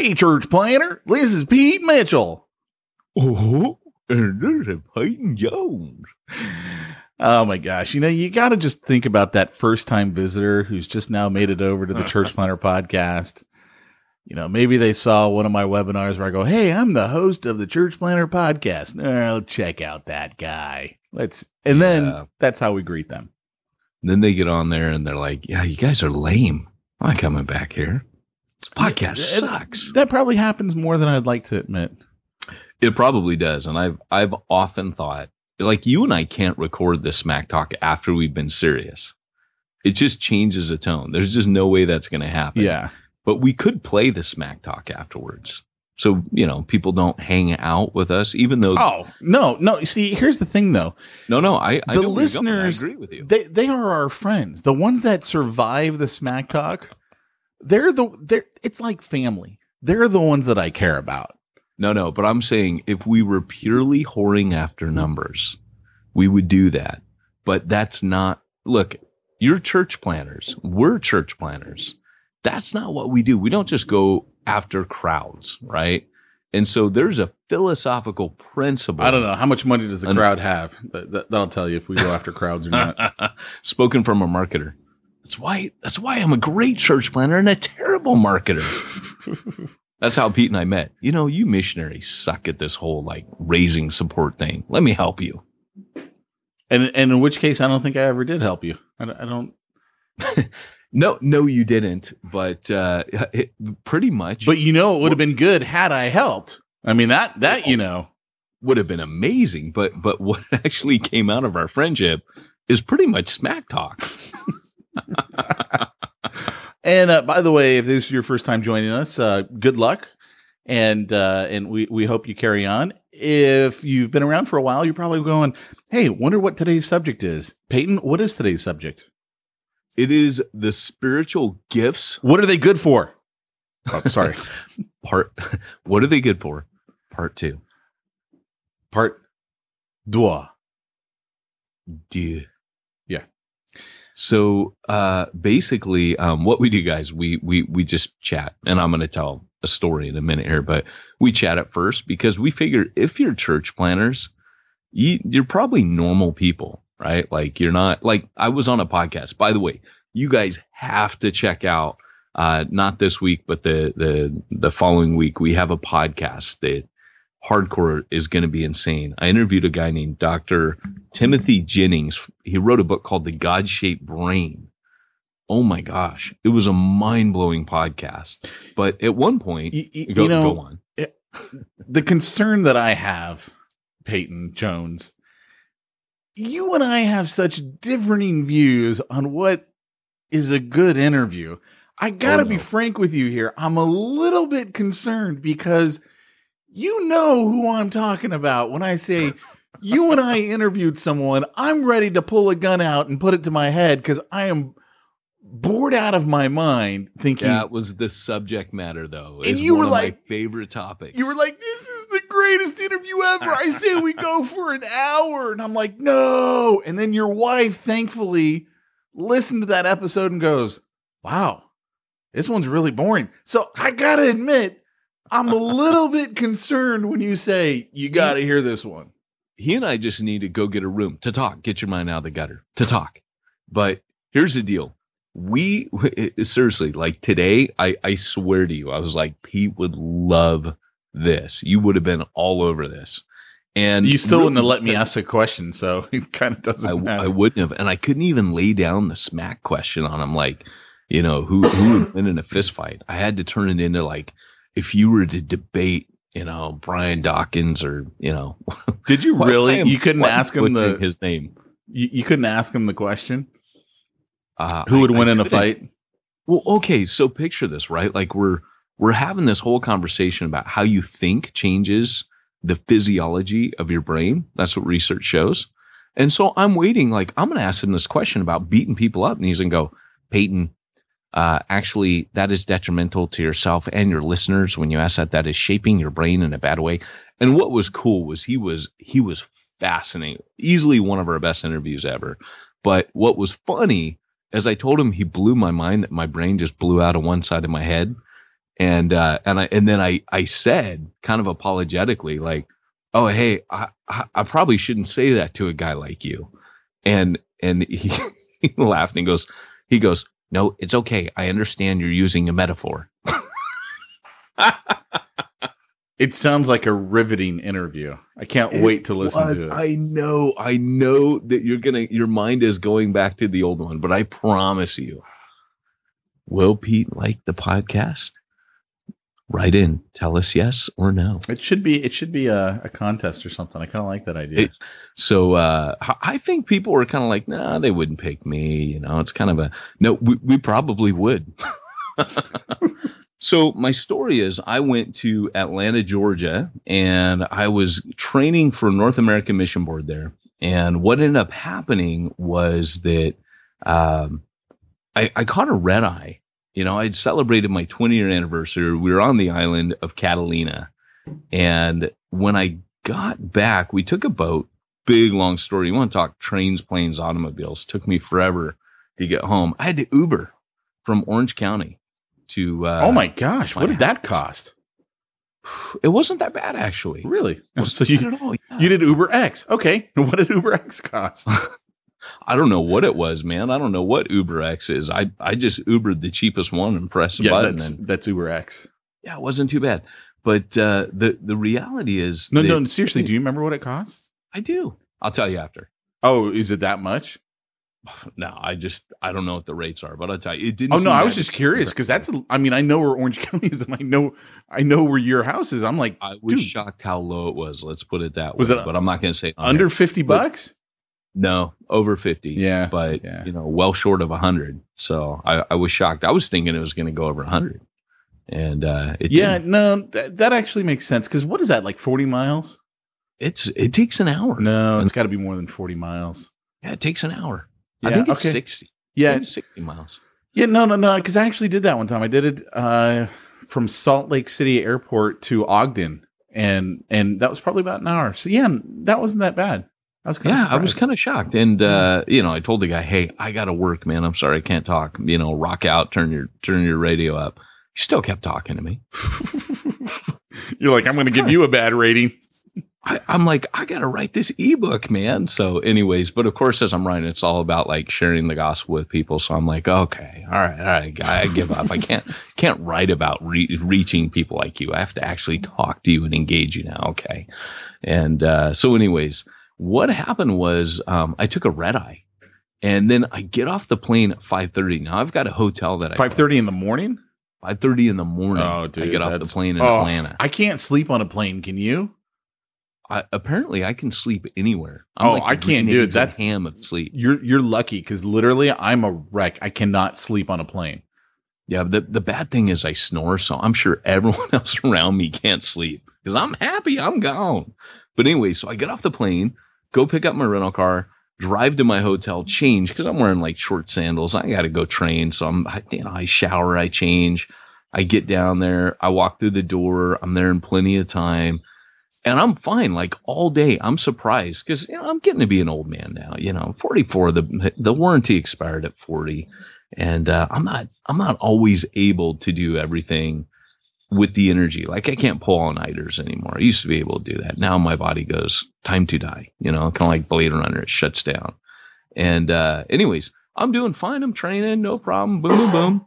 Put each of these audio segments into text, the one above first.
Hey, church planner, this is Pete Mitchell. Oh, and this is Peyton Jones. Oh my gosh. You know, you got to just think about that first time visitor who's just now made it over to the Church Planter podcast. You know, maybe they saw one of my webinars where I go, Hey, I'm the host of the Church Planter podcast. Oh, check out that guy. Let's, and Yeah. then that's how we greet them. Then they get on there and they're like, "Yeah, you guys are lame. I'm coming back here. This podcast Yeah, sucks." That probably happens more than I'd like to admit. It probably does, and I've I've often thought, like you and I can't record this smack talk after we've been serious. It just changes the tone. There's just no way that's going to happen. Yeah. but we could play the smack talk afterwards. So you know, people don't hang out with us, even though. Oh, no, no. See, here's the thing though. no, no, I, I the know where you're going. I listeners agree with you. they they are our friends the ones that survive the smack talk they're the they're it's like family they're the ones that i care about No, no, but I'm saying if we were purely whoring after numbers, we would do that. But that's not, look, you're church planners. We're church planners. That's not what we do. We don't just go after crowds, right? And so there's a philosophical principle. i don't know how much money does the crowd have that, that'll tell you if we go after crowds or not Spoken from a marketer. That's why, that's why I'm a great church planner and a terrible marketer. That's how Pete and I met. You know, you missionaries suck at this whole like raising support thing. Let me help you. and and in which case i don't think i ever did help you i, don't- I don't No, no, you didn't. But uh, it, pretty much, but you know it would have been good had i helped i mean that that you know would have been amazing. But but what actually came out of our friendship is pretty much smack talk. And uh, by the way, if this is your first time joining us, uh, good luck, and uh, and we we hope you carry on. If you've been around for a while, you're probably going, "Hey, wonder what today's subject is." Peyton, what is today's subject? It is the spiritual gifts What are they good for? Oh, sorry, part. What are they good for? Part two. part deux. Duh. So uh basically um what we do guys we we we just chat and I'm going to tell a story in a minute here but we chat at first because we figure if you're church planners you you're probably normal people right? Like you're not like I was on a podcast. By the way you guys have to check out uh not this week but the the the following week we have a podcast that hardcore is going to be insane. I interviewed a guy named Dr. Timothy Jennings. He wrote a book called The God Shaped Brain. Oh my gosh. It was a mind blowing podcast. But at one point, You, you- go, know, go on. Eh, the concern that I have, Peyton Jones, you and I have such differing views on what is a good interview. I gotta Oh, be frank with you here. I'm a little bit concerned because you know who I'm talking about when I say you and I interviewed someone. I'm ready to pull a gun out and put it to my head because I am bored out of my mind thinking That was the subject matter, though. And you were like- favorite topic You were like, this is the greatest interview ever. I say we go for an hour. And I'm like, no. And then your wife, thankfully, listened to that episode and goes, wow, this one's really boring. So I got to admit, I'm a little bit concerned when you say, you got to hear this one. he and I just need to go get a room to talk. Get your mind out of the gutter to talk. But here's the deal. We seriously, like today, I, I swear to you, I was like, Pete would love this. You would have been all over this. And You still wouldn't have let me ask a question. So it kind of doesn't I, matter. I wouldn't have, and I couldn't even lay down the smack question on him. Like, you know, who who would win in a fist fight? I had to turn it into like, if you were to debate, you know, Brian Dawkins or you know, Did you really? you couldn't I ask him the, his name. you, you couldn't ask him the question? Uh, Who would I win in a fight? Well, okay, so picture this, right? Like we're we're having this whole conversation about how you think changes the physiology of your brain. That's what research shows. And so I'm waiting, like I'm gonna ask him this question about beating people up, and he's gonna go, Peyton, uh, actually, that is detrimental to yourself and your listeners. When you ask that, that is shaping your brain in a bad way. And what was cool was he was he was fascinating, easily one of our best interviews ever. But what was funny as I told him, he blew my mind that my brain just blew out of one side of my head. And, uh, and I, and then I, I said kind of apologetically, like, Oh, hey, I, I, probably shouldn't say that to a guy like you. And, and he, he laughed and goes, he goes, no, it's okay. I understand you're using a metaphor. It sounds like a riveting interview. I can't wait to listen was. to it. I know, I know that you're gonna, your mind is going back to the old one, but I promise you, will Pete like the podcast? Write in, tell us yes or no. It should be it should be a, a contest or something. I kind of like that idea. It- So uh, I- think people were kind of like, nah, they wouldn't pick me. You know, it's kind of a no. We, we probably would. so my story is, I went to Atlanta, Georgia, and I was training for North American Mission Board there. And what ended up happening was that um, I, I caught a red eye. You know, I'd celebrated my 20 year anniversary. We were on the island of Catalina. And when I got back, we took a boat. Big long story. You want to talk trains, planes, automobiles? Took me forever to get home. I had to Uber from Orange County to. Uh, oh my gosh, my what did that cost? It wasn't that bad actually. Really? So you all, yeah. you did Uber X? Okay, what did Uber X cost? I don't know what it was, man. I don't know what Uber X is. I I just Ubered the cheapest one and pressed a yeah, button. that's And, that's Uber X. yeah, it wasn't too bad. But uh, the the reality is, No, that- no, seriously. Do you remember what it cost? I do. I'll tell you after. Oh, is it that much? No, I just I don't know what the rates are, but I'll tell you. It didn't. Oh no, I was just curious because that's. a- I mean, I know where Orange County is, and I know I know where your house is. I'm like I was dude. shocked how low it was. Let's put it that Was way. it but I'm not going to say under fifty bucks. No, over fifty. Yeah, but yeah. you know, well short of hundred. So I, I was shocked. I was thinking it was going to go over hundred, and uh, it Yeah, didn't. no, that, that actually makes sense. Because what is that like forty miles? it's it takes an hour. No, it's got to be more than forty miles. Yeah, it takes an hour. I think it's okay. sixty. Yeah, Maybe sixty miles. yeah, no, no, no. Because I actually did that one time. I did it uh, from Salt Lake City Airport to Ogden, and and that was probably about an hour. So yeah, that wasn't that bad. I was kind Yeah, of I was kind of shocked, and uh, you know, I told the guy, "Hey, I got to work, man. I'm sorry, I can't talk. You know, rock out, turn your turn your radio up." He still kept talking to me. You're like, I'm going to give you a bad rating. I, I'm like, I gotta write this ebook, man. So, anyways, but of course, as I'm writing, it's all about like sharing the gospel with people. So I'm like, okay, all right, all right, guy, I give up. I can't can't write about re- reaching people like you. I have to actually talk to you and engage you now. Okay, and uh, so, anyways, what happened was um, I took a red eye, and then I get off the plane at 5:30. Now I've got a hotel that I Five thirty in the morning. Five thirty in the morning. Oh, dude, I get off the plane in Oh, Atlanta. I can't sleep on a plane. Can you? I, apparently, I can sleep anywhere. Oh, like I can't do it. That's- ham of sleep. You're you're lucky because literally I'm a wreck. I cannot sleep on a plane. Yeah, the the bad thing is I snore, so I'm sure everyone else around me can't sleep because I'm happy I'm gone. But anyway, so I get off the plane, go pick up my rental car, drive to my hotel, change because I'm wearing like short sandals. I got to go train, so I'm I, you know I shower, I change, I get down there, I walk through the door, I'm there in plenty of time. And I'm fine, like all day. I'm surprised because you know I'm getting to be an old man now. You know, 44. The the warranty expired at 40 and uh, I'm not I'm not always able to do everything with the energy. Like I can't pull all nighters anymore. I used to be able to do that. Now my body goes time to die. You know, kind of like Blade Runner, it shuts down. And uh, anyways, I'm doing fine. I'm training, no problem. Boom, boom, boom.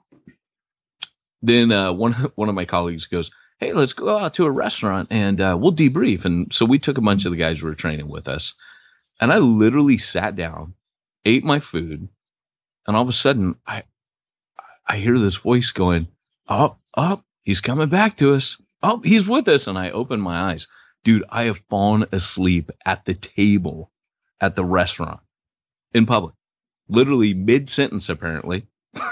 Then uh, one one of my colleagues goes, "Hey, let's go out to a restaurant and uh, we'll debrief." And so we took a bunch of the guys who were training with us, and I literally sat down, ate my food, and all of a sudden I I hear this voice going, Up, up, he's coming back to us. Oh, he's with us. And I open my eyes. Dude, I have fallen asleep at the table at the restaurant in public. Literally mid sentence, apparently.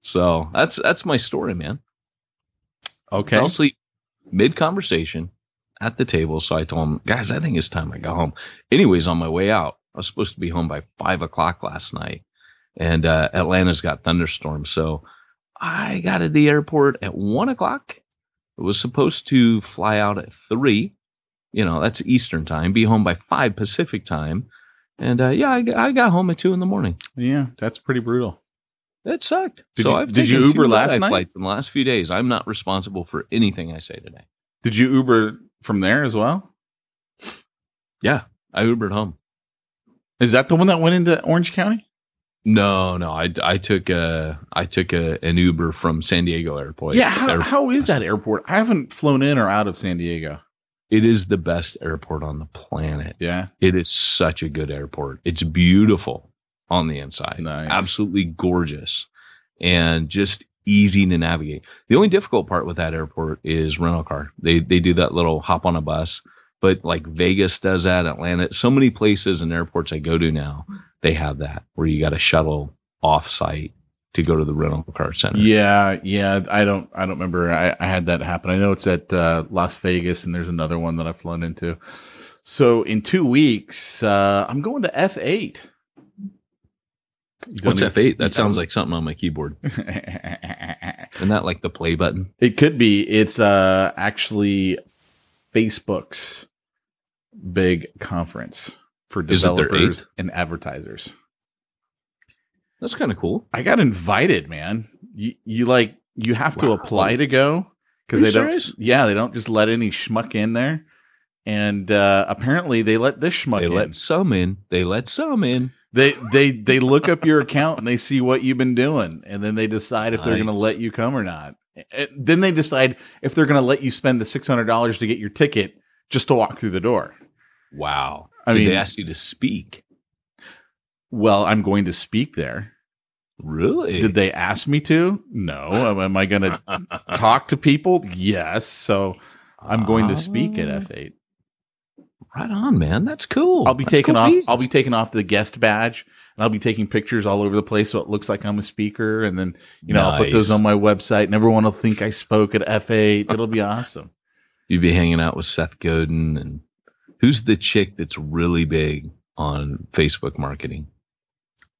so that's that's my story, man. Okay. Fell asleep mid conversation at the table. So I told him, guys, I think it's time I go home. Anyways, on my way out, I was supposed to be home by five o'clock last night, and uh, Atlanta's got thunderstorms. So I got to the airport at one o'clock. It was supposed to fly out at three. You know, that's Eastern time. Be home by five Pacific time. And uh, yeah, I, got- I got home at two in the morning. yeah, that's pretty brutal. It sucked. Did so you- I've did you Uber two last night? Flights in the last few days. I'm not responsible for anything I say today. Did you Uber from there as well? Yeah, I Ubered home. Is that the one that went into Orange County? No, no, I, I took a I took a, an Uber from San Diego Airport. yeah. How, Airport. how is that airport? I haven't flown in or out of San Diego. It is the best airport on the planet. Yeah. It is such a good airport. It's beautiful on the inside. Nice. Absolutely gorgeous and just easy to navigate. The only difficult part with that airport is rental car. They they do that little hop on a bus, but like Vegas does that, Atlanta, so many places and airports I go to now, they have that where you got to shuttle off site to go to the rental car center. Yeah, yeah. I don't I don't remember. I, I had that happen. I know it's at uh, Las Vegas, and there's another one that I've flown into. So in two weeks, uh, I'm going to F eight. What's F8? That sounds like something on my keyboard. Isn't that like the play button? it could be. It's uh actually Facebook's big conference for Is it their developers and advertisers. That's kind of cool. I got invited, man. You, you like you have to apply to go because they you don't. Yeah, they don't just let any schmuck in there. And uh, apparently, they let this schmuck They in. let some in. They let some in. they they they look up your account and they see what you've been doing, and then they decide if they're going to let you come or not. And then they decide if they're going to let you spend the six hundred dollars to get your ticket just to walk through the door. Wow. I Did mean- they asked you to speak. Well, I'm going to speak there. Really? Did they ask me to? No. Am I going to talk to people? Yes. So I'm going to speak at Ah, F8. Right on, man. That's cool. I'll be That's taking cool off. I'll be taking off the guest badge, and I'll be taking pictures all over the place, so it looks like I'm a speaker. And then you know I'll put those on my website, and everyone will think I spoke at F8. It'll be awesome. You'd be hanging out with Seth Godin and who's the chick that's really big on Facebook marketing?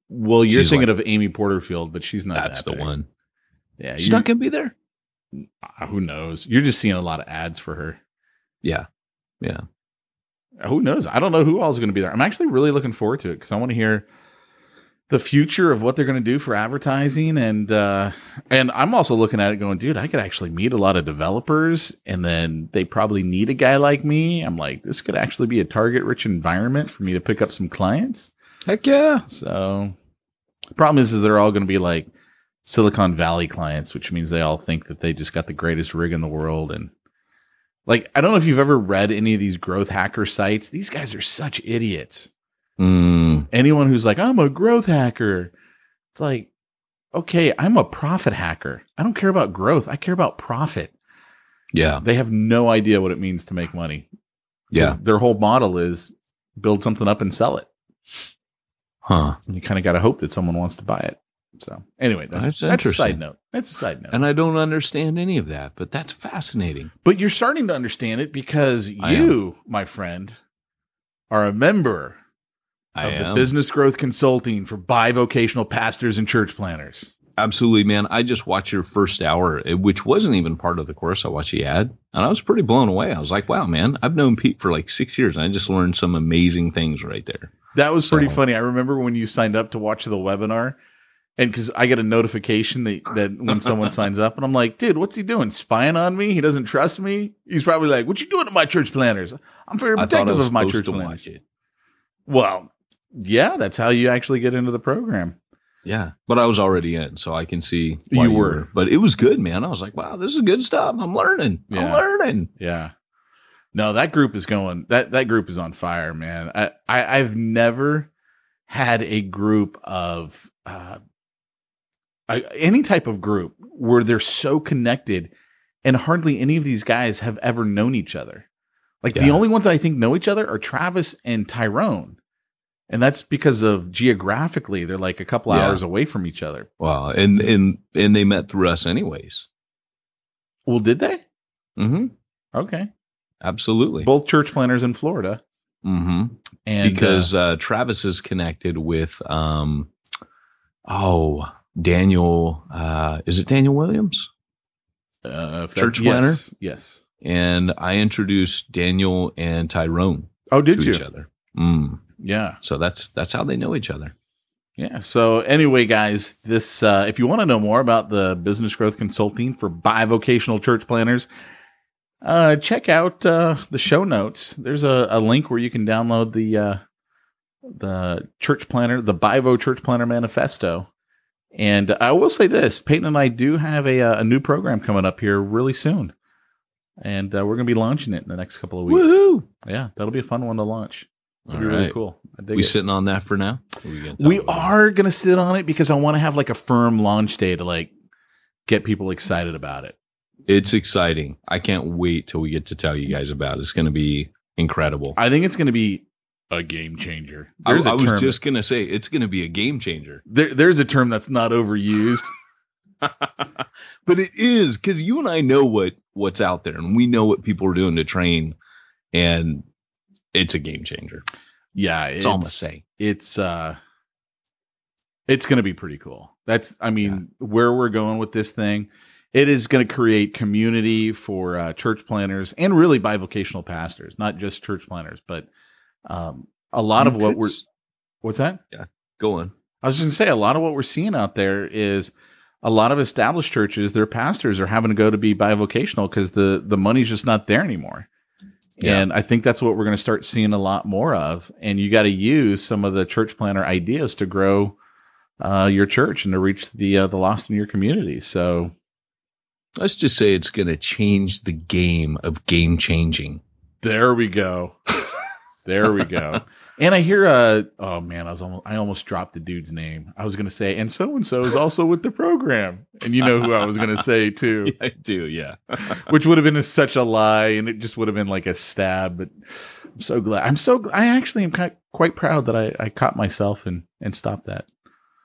Well, you're She's thinking like- of Amy Porterfield, but she's not. That's that the one. Yeah, She's not gonna be there. uh, who knows? You're just seeing a lot of ads for her. Yeah. Yeah. Who knows? I don't know who all is going to be there. I'm actually really looking forward to it because I want to hear the future of what they're going to do for advertising and uh and I'm also looking at it going, dude, I could actually meet a lot of developers and then they probably need a guy like me. I'm like, this could actually be a target rich environment for me to pick up some clients. Heck yeah. So problem is is they're all going to be like Silicon Valley clients, which means they all think that they just got the greatest rig in the world and like I don't know if you've ever read any of these growth hacker sites. These guys are such idiots. Mm, Anyone who's like, "I'm a growth hacker." It's like okay, I'm a profit hacker. I don't care about growth. I care about profit. Yeah. They have no idea what it means to make money. Yeah. Their whole model is build something up and sell it. Huh. And you kind of got to hope that someone wants to buy it. So anyway, that's, That's that's, a side note. That's a side note. And I don't understand any of that, but that's fascinating. but you're starting to understand it because I you, my friend, are a member of the business growth consulting for bivocational pastors and church planners. Absolutely, man. I just watched your first hour, eh, which wasn't even part of the course. I watched the ad and I was pretty blown away. I was like, wow, man, I've known Pete for like six years. And I just learned some amazing things right there. That was pretty funny. I remember when you signed up to watch the webinar, and because I get a notification that, that when someone signs up, and I'm like, dude, what's he doing? Spying on me? He doesn't trust me. He's probably like, what you doing to my church planners? I'm very protective of my church to planners. watch it. Well, yeah, that's how you actually get into the program. Yeah, but I was already in, so I can see why You were. But it was good, man. I was like, wow, this is good stuff. I'm learning. Yeah. I'm learning. Yeah. No, that group is going. That that group is on fire, man. I, I I've never had a group of uh, any type of group where they're so connected, and hardly any of these guys have ever known each other. Like the only ones that I think know each other are Travis and Tyrone, and that's because of geographically they're like a couple Yeah. hours away from each other. Wow, and and and they met through us, anyways. Well, did they? Mm-hmm. Okay, Absolutely. both church planners in Florida, Mm-hmm. and because uh, uh, Travis is connected with um oh Daniel uh is it Daniel Williams? uh, church planner? Yes, yes. And I introduced Daniel and Tyrone Oh, did to you? each other. Mm. Yeah. So that's that's how they know each other. Yeah. So anyway, guys, this uh, if you want to know more about the business growth consulting for bivocational church planners, uh, check out uh, the show notes. There's a, a link where you can download the uh, the church planner, the Bivo Church Planner Manifesto. And I will say this: Peyton and I do have a uh, a new program coming up here really soon, and uh, we're going to be launching it in the next couple of weeks. Woohoo! Yeah, that'll be a fun one to launch. All really right. cool. I dig We it. sitting on that for now? Or we, gonna We them about it? are gonna sit on it because I want to have like a firm launch day to like get people excited about it. It's exciting. I can't wait till we get to tell you guys about it. It's going to be incredible. I think it's gonna be a game changer. I, There's a I was term. just going to say it's going to be a game changer. there, there's a term that's not overused. but it is because you and I know what what's out there, and we know what people are doing to train, and it's a game changer. Yeah, It's almost say. It's uh, it's gonna be pretty cool. That's I mean where we're going with this thing. It is going to create community for uh, church planners and really bivocational pastors, not just church planners, but um, a lot of what we're. What's that? Yeah, go on. I was just gonna say a lot of what we're seeing out there is a lot of established churches, their pastors are having to go to be bivocational because the the money's just not there anymore. Yeah. And I think that's what we're going to start seeing a lot more of. And you got to use some of the church planner ideas to grow uh, your church and to reach the uh, the lost in your community. So Let's just say it's going to change the game of game changing. there we go. there we go. And I hear, uh, oh man, I was almost, I almost dropped the dude's name. I was going to say, and so and so is also with the program, and you know who I was going to say too. I do, yeah. which would have been a, such a lie and it just would have been like a stab but i'm so glad i'm so. I actually am kind of quite proud that I, I caught myself and and stopped that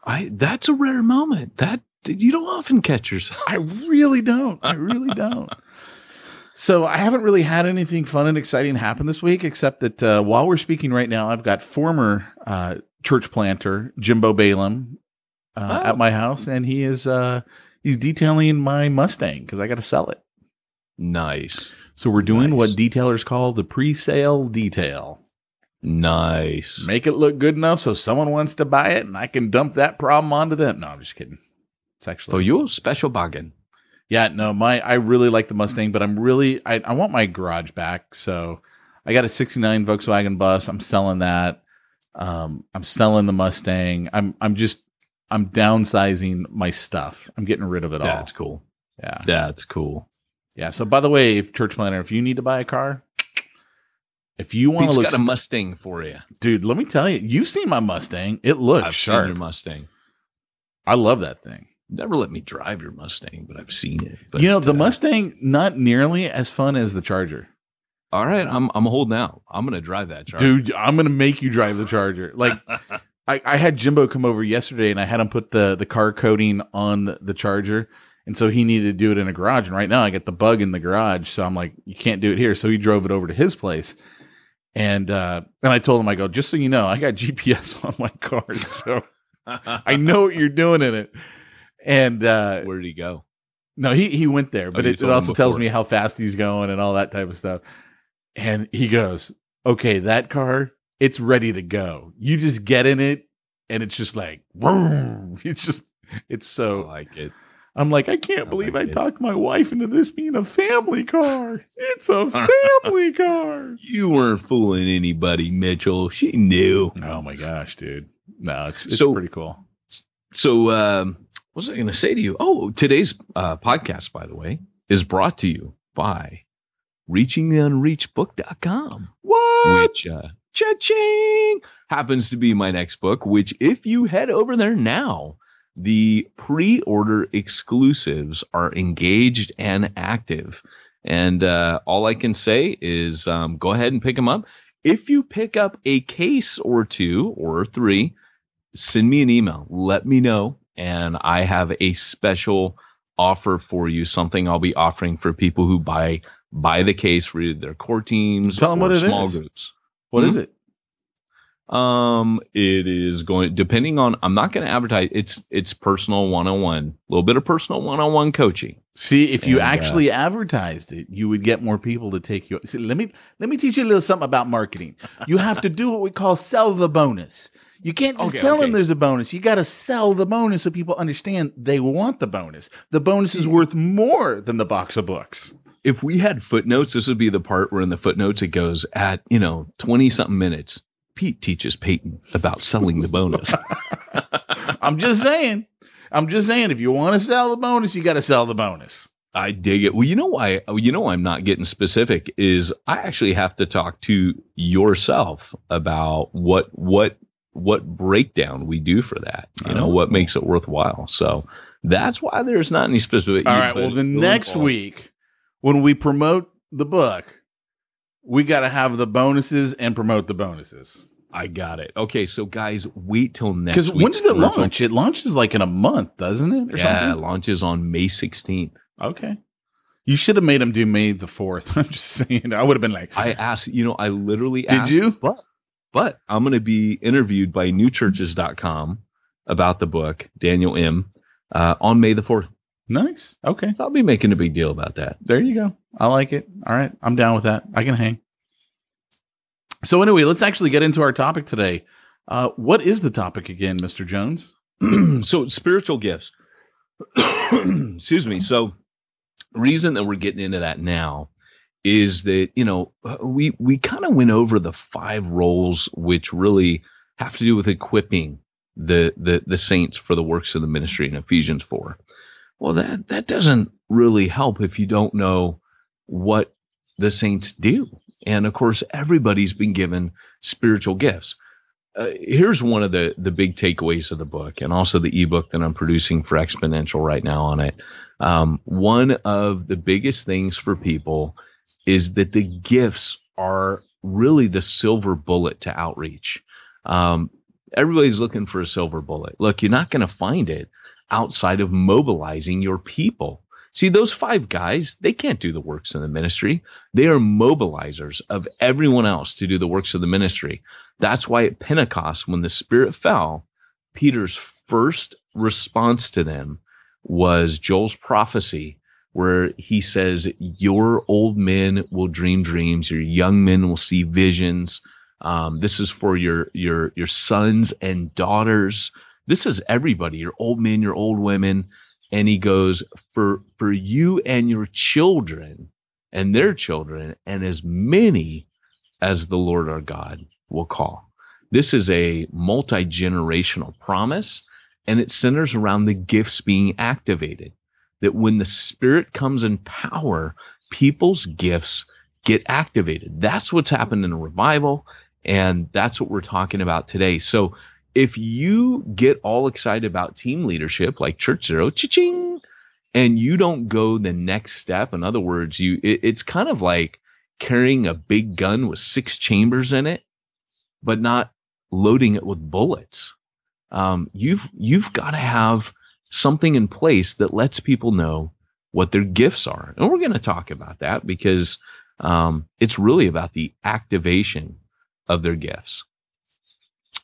I that's a rare moment. That you don't often catch yourself. i really don't i really don't so i haven't really had anything fun and exciting happen this week except that uh, while we're speaking right now i've got former uh, church planter jimbo balaam uh, Oh. at my house and he is uh, he's detailing my mustang because i got to sell it Nice. so we're doing Nice. what detailers call the pre-sale detail Nice. make it look good enough so someone wants to buy it and I can dump that problem onto them. No, I'm just kidding. It's actually For actually you, special bargain. Yeah, no, my I really like the Mustang, but I'm really I, I want my garage back. So I got a 69 Volkswagen bus. I'm selling that. Um, I'm selling the Mustang. I'm I'm just I'm downsizing my stuff. I'm getting rid of it all. That's cool. Yeah. Yeah, that's cool. Yeah. So by the way, if church planner, if you need to buy a car, if you want to look got a st- Mustang for you. dude, let me tell you, you've seen my Mustang. It looks I've sharp. Mustang. I love that thing. Never let me drive your Mustang, but I've seen it. But, you know, the uh, Mustang not nearly as fun as the Charger. All right, I'm I'm holding out. I'm gonna drive that Charger. Dude, I'm gonna make you drive the Charger. Like I, I had Jimbo come over yesterday and I had him put the the car coating on the, the Charger. And so he needed to do it in a garage. And right now I got the bug in the garage. So I'm like, you can't do it here. So he drove it over to his place. And uh and I told him, I go, just so you know, I got GPS on my car. So I know what you're doing in it. And uh Where did he go? no, he he went there, but you it, it also tells me how fast he's going and all that type of stuff. And he goes, "Okay, that car, it's ready to go. You just get in it, and it's just like, vroom. It's just, it's I so. like it. I'm like, I can't I believe like I it. talked my wife into this being a family car. It's a family car. You weren't fooling anybody, Mitchell. She knew. Oh my gosh, dude! No, it's it's So- pretty cool. So, um, was I going to say to you? Oh, today's uh, podcast, by the way, is brought to you by reachingtheunreachedbook.com, What? which, uh, cha-ching, happens to be my next book, which if you head over there now, the pre-order exclusives are engaged and active. And uh, all I can say is um, go ahead and pick them up. If you pick up a case or two or three, send me an email. Let me know. And I have a special offer for you, something I'll be offering for people who buy buy the case for their core teams Tell 'em or what it small is. groups. What Hmm? is it? Um, it is going depending on. I'm not going to advertise. It's it's personal one on one, a little bit of personal one on one coaching. See, if you And, uh, actually advertised it, you would get more people to take you. See, let me let me teach you a little something about marketing. You have to do what we call sell the bonus. You can't just Okay, tell okay. them there's a bonus. You got to sell the bonus so people understand they want the bonus. The bonus is worth more than the box of books. If we had footnotes, this would be the part where in the footnotes it goes at you know twenty something minutes. Pete teaches Peyton about selling the bonus. I'm just saying. I'm just saying. If you want to sell the bonus, you got to sell the bonus. I dig it. Well, you know why? You know why I'm not getting specific is I actually have to talk to yourself about what what what breakdown we do for that. You know Oh. what makes it worthwhile. So that's why there's not any specific. All right. Well, the next week when we promote the book, we got to have the bonuses and promote the bonuses. I got it. Okay, so guys, wait till next. Because when does it launch? It launches like in a month, doesn't it, or Yeah, it launches on May 16th. Okay. You should have made them do May the fourth. I'm just saying. I would have been like, I asked, you know, I literally Did asked, you? But, but I'm going to be interviewed by newchurches.com about the book, Daniel Im, uh, on May the 4th. nice. Okay. I'll be making a big deal about that. There you go. I like it. All right. I'm down with that. I can hang. So anyway, let's actually get into our topic today. Uh, what is the topic again, Mr. Jones? so spiritual gifts. Excuse me. So reason that we're getting into that now is that you know we we kind of went over the five roles which really have to do with equipping the the the saints for the works of the ministry in Ephesians 4. Well that that doesn't really help if you don't know what the saints do. And of course everybody's been given spiritual gifts uh, here's one of the the big takeaways of the book and also the ebook that i'm producing for exponential right now on it um, one of the biggest things for people is that the gifts are really the silver bullet to outreach. Um, everybody's looking for a silver bullet. Look you're not going to find it outside of mobilizing your people. See those five guys they can't do the works of the ministry. They are mobilizers of everyone else to do the works of the ministry. That's why at Pentecost, when the Spirit fell, Peter's first response to them was Joel's prophecy, where he says, Your old men will dream dreams, your young men will see visions. Um, this is for your your your sons and daughters. This is everybody, your old men, your old women. And he goes, For for you and your children and their children, and as many as the Lord our God will call. This is a multi generational promise, and it centers around the gifts being activated. That when the Spirit comes in power, people's gifts get activated. That's what's happened in a revival, and that's what we're talking about today. So, if you get all excited about team leadership like Church Zero, cha-ching, and you don't go the next step, in other words, you it, it's kind of like carrying a big gun with six chambers in it, but not loading it with bullets. Um, you've you've got to have something in place that lets people know what their gifts are, and we're going to talk about that because um, it's really about the activation of their gifts.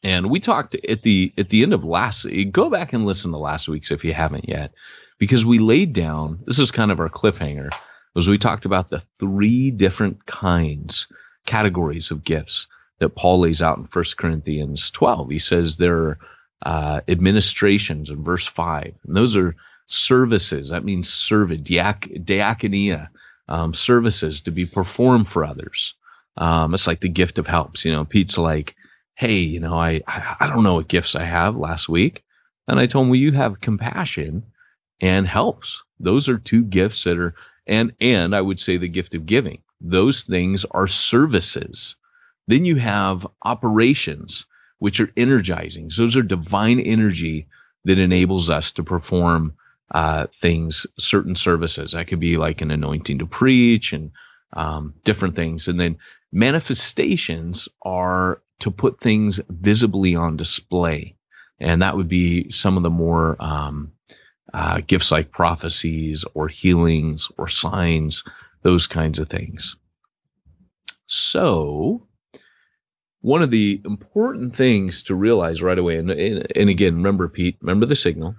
And we talked at the at the end of last. Go back and listen to last week's if you haven't yet, because we laid down. This is kind of our cliffhanger. Was we talked about the three different kinds, categories of gifts that Paul lays out in 1 Corinthians 12. He says there are uh, administrations in verse 5, and those are services. That means serve, diak- diakonia, um, services to be performed for others. Um, it's like the gift of helps. You know, Pete's like, hey, you know, I, I, I don't know what gifts I have last week. And I told him, well, you have compassion and helps. Those are two gifts that are, and, and I would say the gift of giving. Those things are services. Then you have operations, which are energizing. So those are divine energy that enables us to perform uh, things, certain services. That could be like an anointing to preach and um, different things. And then manifestations are to put things visibly on display. And that would be some of the more um, uh, gifts like prophecies or healings or signs, those kinds of things. So, one of the important things to realize right away, and, and again, remember, Pete, remember the signal.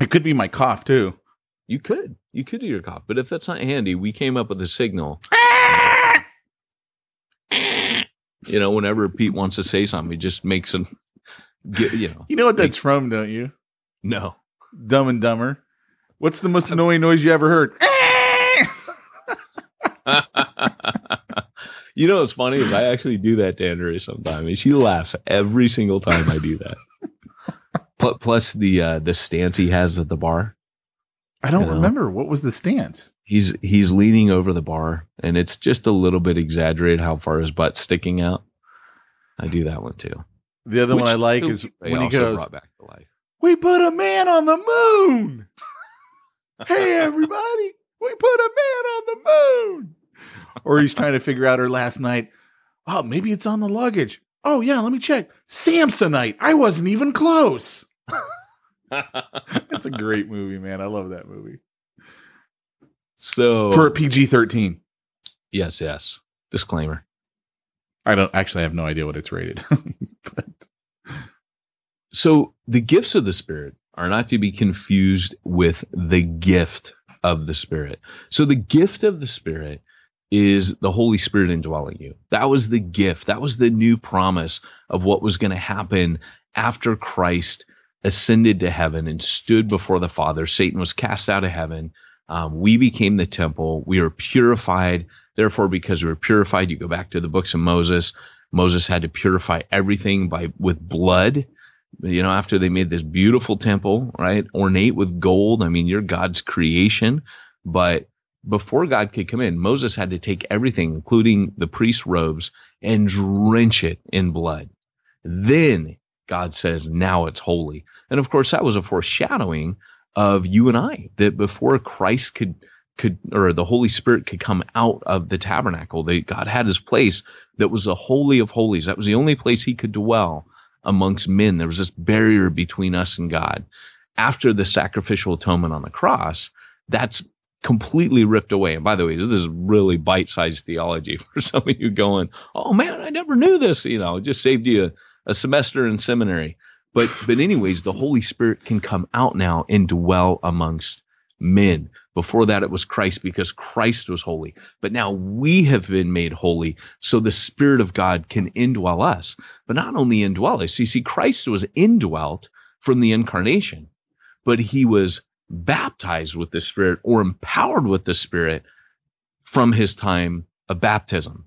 It could be my cough too. You could, you could do your cough, but if that's not handy, we came up with a signal. you know, whenever Pete wants to say something, he just makes him, get, you know. You know what that's makes- from, don't you? No. Dumb and Dumber. What's the most annoying noise you ever heard? you know what's funny is I actually do that to Andrea sometimes, and she laughs every single time I do that. Pl- Plus the uh, the stance he has at the bar. I don't You know. remember. What was the stance? He's he's leaning over the bar, and it's just a little bit exaggerated how far his butt's sticking out. I do that one too. The other one I like is when he goes, brought back to life. We put a man on the moon. hey, everybody, we put a man on the moon. Or he's trying to figure out her last night. Oh, maybe it's on the luggage. Oh, yeah, let me check. Samsonite. I wasn't even close. It's a great movie, man. I love that movie. so For a PG 13. yes, yes. Disclaimer. I don't actually I have no idea what it's rated. So the gifts of the Spirit are not to be confused with the gift of the Spirit. So the gift of the Spirit is the Holy Spirit indwelling you. That was the gift. That was the new promise of what was going to happen after Christ ascended to heaven and stood before the Father. Satan was cast out of heaven. Um, we became the temple. We were purified. Therefore, because we were purified, you go back to the books of Moses. Moses had to purify everything by with blood you know, after they made this beautiful temple, right? Ornate with gold. I mean, you're God's creation. But before God could come in, Moses had to take everything, including the priest's robes, and drench it in blood. Then God says, now it's holy. And of course, that was a foreshadowing of you and I, that before Christ could could or the Holy Spirit could come out of the tabernacle, that God had his place that was the holy of holies. That was the only place he could dwell amongst men. There was this barrier between us and God. After the sacrificial atonement on the cross, that's completely ripped away. And by the way, this is really bite-sized theology for some of you going, "Oh man, I never knew this." You know, just saved you a, a semester in seminary. But but anyways, the Holy Spirit can come out now and dwell amongst men. Before that, it was Christ because Christ was holy. But now we have been made holy, so the Spirit of God can indwell us. But not only indwell us, you see, Christ was indwelt from the incarnation, but he was baptized with the Spirit or empowered with the Spirit from his time of baptism.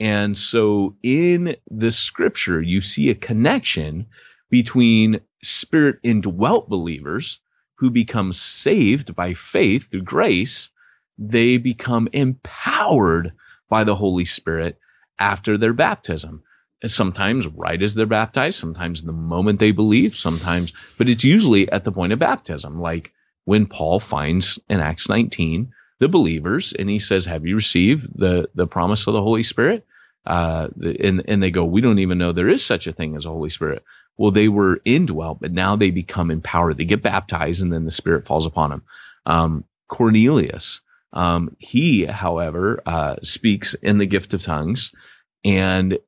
And so in the scripture, you see a connection between spirit indwelt believers who become saved by faith through grace. They become empowered by the Holy Spirit after their baptism. sometimes right as they're baptized, sometimes the moment they believe, sometimes, but it's usually at the point of baptism, like when Paul finds in Acts 19 the believers and he says, Have you received the, the promise of the Holy Spirit? Uh, and, and they go, We don't even know there is such a thing as a Holy Spirit. Well, they were indwelt, but now they become empowered. They get baptized and then the Spirit falls upon them. Um, Cornelius, um, he, however, uh, speaks in the gift of tongues and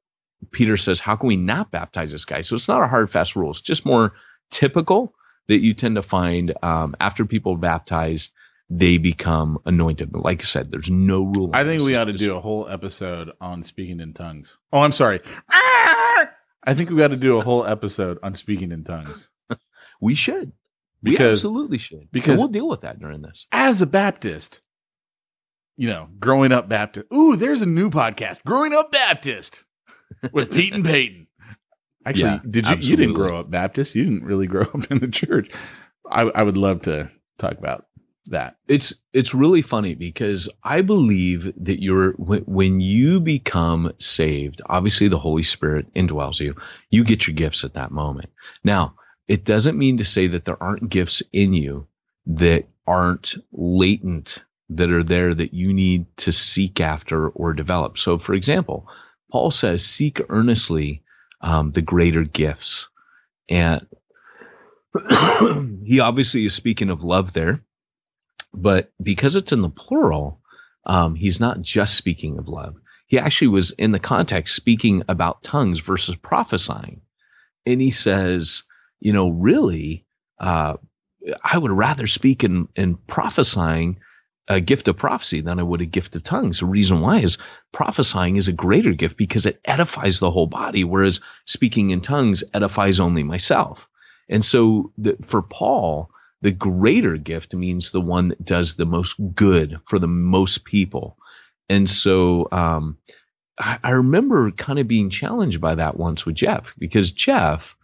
Peter says, How can we not baptize this guy? So it's not a hard, fast rule. It's just more typical that you tend to find um, after people baptize, they become anointed. But like I said, there's no rule. I think we ought to do a whole episode on speaking in tongues. Oh, I'm sorry. I think we got to do a whole episode on speaking in tongues. we should. Because, we absolutely should. Because and we'll deal with that during this. As a Baptist, you know, growing up Baptist. Ooh, there's a new podcast, Growing Up Baptist with Pete and Peyton. Actually, yeah, did you? Absolutely. You didn't grow up Baptist. You didn't really grow up in the church. I, I would love to talk about that. It's it's really funny because I believe that you're when, when you become saved. Obviously, the Holy Spirit indwells you. You get your gifts at that moment. Now, it doesn't mean to say that there aren't gifts in you that aren't latent that are there that you need to seek after or develop. So, for example, Paul says, seek earnestly um, the greater gifts. And he obviously is speaking of love there, but because it's in the plural, um, he's not just speaking of love. He actually was in the context speaking about tongues versus prophesying. And he says, you know, really, uh, I would rather speak in, in prophesying a gift of prophecy than I would a gift of tongues. The reason why is prophesying is a greater gift because it edifies the whole body, whereas speaking in tongues edifies only myself. And so the, for Paul, the greater gift means the one that does the most good for the most people. And so um, I, I remember kind of being challenged by that once with Jeff because Jeff,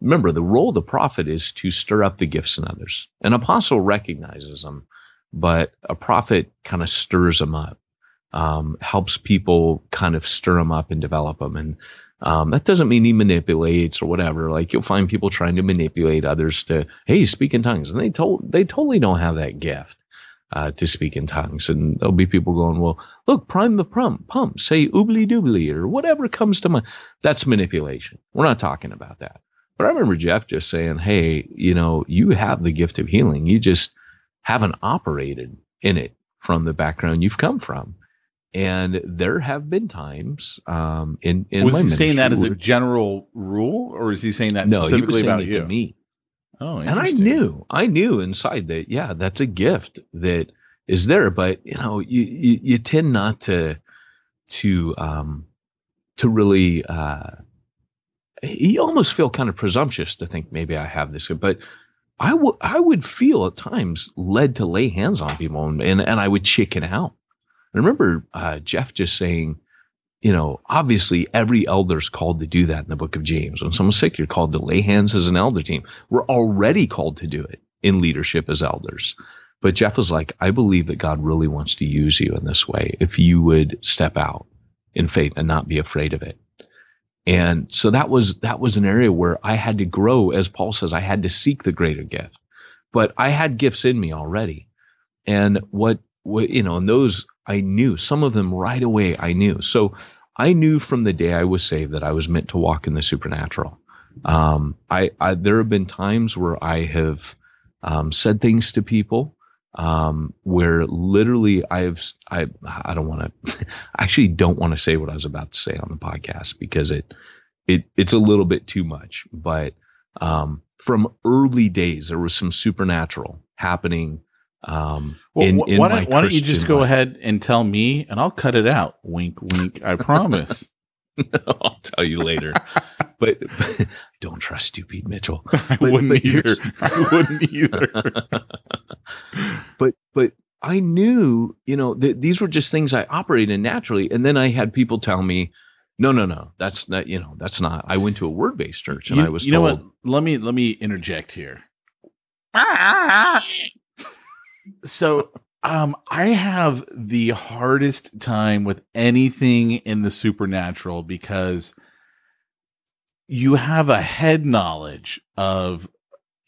remember, the role of the prophet is to stir up the gifts in others. An apostle recognizes them but a prophet kind of stirs them up, um, helps people kind of stir them up and develop them. And um, that doesn't mean he manipulates or whatever. Like you'll find people trying to manipulate others to, hey, speak in tongues, and they told they totally don't have that gift. Uh, to speak in tongues. And there'll be people going, well, look, prime the pump, pump, say oobly doobly or whatever comes to mind. That's manipulation. We're not talking about that. But I remember Jeff just saying, hey, you know, you have the gift of healing. You just haven't operated in it from the background you've come from. And there have been times um, in in was he saying that as a general rule, or is he saying that no, specifically about you? To me. Oh, and I knew, I knew inside that, yeah, that's a gift that is there, but you know, you you, you tend not to to um to really uh you almost feel kind of presumptuous to think maybe I have this, but I would I would feel at times led to lay hands on people and and, and I would chicken out. I remember uh, Jeff just saying, you know, obviously every elder's called to do that in the book of James. When someone's sick, you're called to lay hands as an elder team. We're already called to do it in leadership as elders. But Jeff was like, I believe that God really wants to use you in this way if you would step out in faith and not be afraid of it. And so that was that was an area where I had to grow, as Paul says, I had to seek the greater gift. But I had gifts in me already. And what, what you know, and those I knew, some of them right away I knew. So I knew from the day I was saved that I was meant to walk in the supernatural. Um, I, I there have been times where I have um, said things to people um, where literally I've I I don't want to I actually don't want to say what I was about to say on the podcast because it it it's a little bit too much. But um, from early days, there was some supernatural happening. Um, well, in, in why, don't, why don't you just go life. ahead and tell me, and I'll cut it out. Wink, wink. I promise. I'll tell you later. but, but, don't trust you, Pete Mitchell. I but, wouldn't but either. I wouldn't either. but but I knew, you know, th- these were just things I operated in naturally, and then I had people tell me, "No, no, no, that's not. You know, that's not." I went to a word based church, and you, I was. You told, know what? Let me let me interject here. so um, I have the hardest time with anything in the supernatural because you have a head knowledge of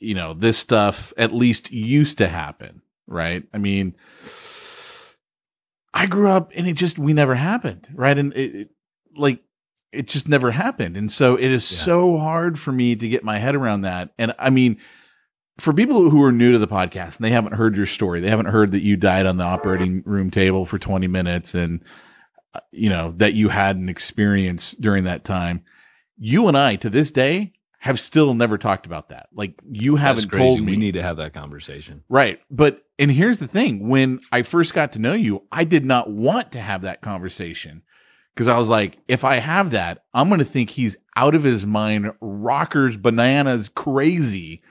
you know this stuff at least used to happen right? I mean i grew up and it just we never happened right? And it, it like it just never happened. And so it is Yeah. so hard for me to get my head around that. And i mean for people who are new to the podcast and they haven't heard your story they haven't heard that you died on the operating room table for 20 minutes and uh, you know that you had an experience during that time you and i to this day have still never talked about that like you haven't told me We need to have that conversation. Right. But, and here's the thing when I first got to know you, I did not want to have that conversation because I was like, if I have that, I'm going to think he's out of his mind, rockers, bananas, crazy.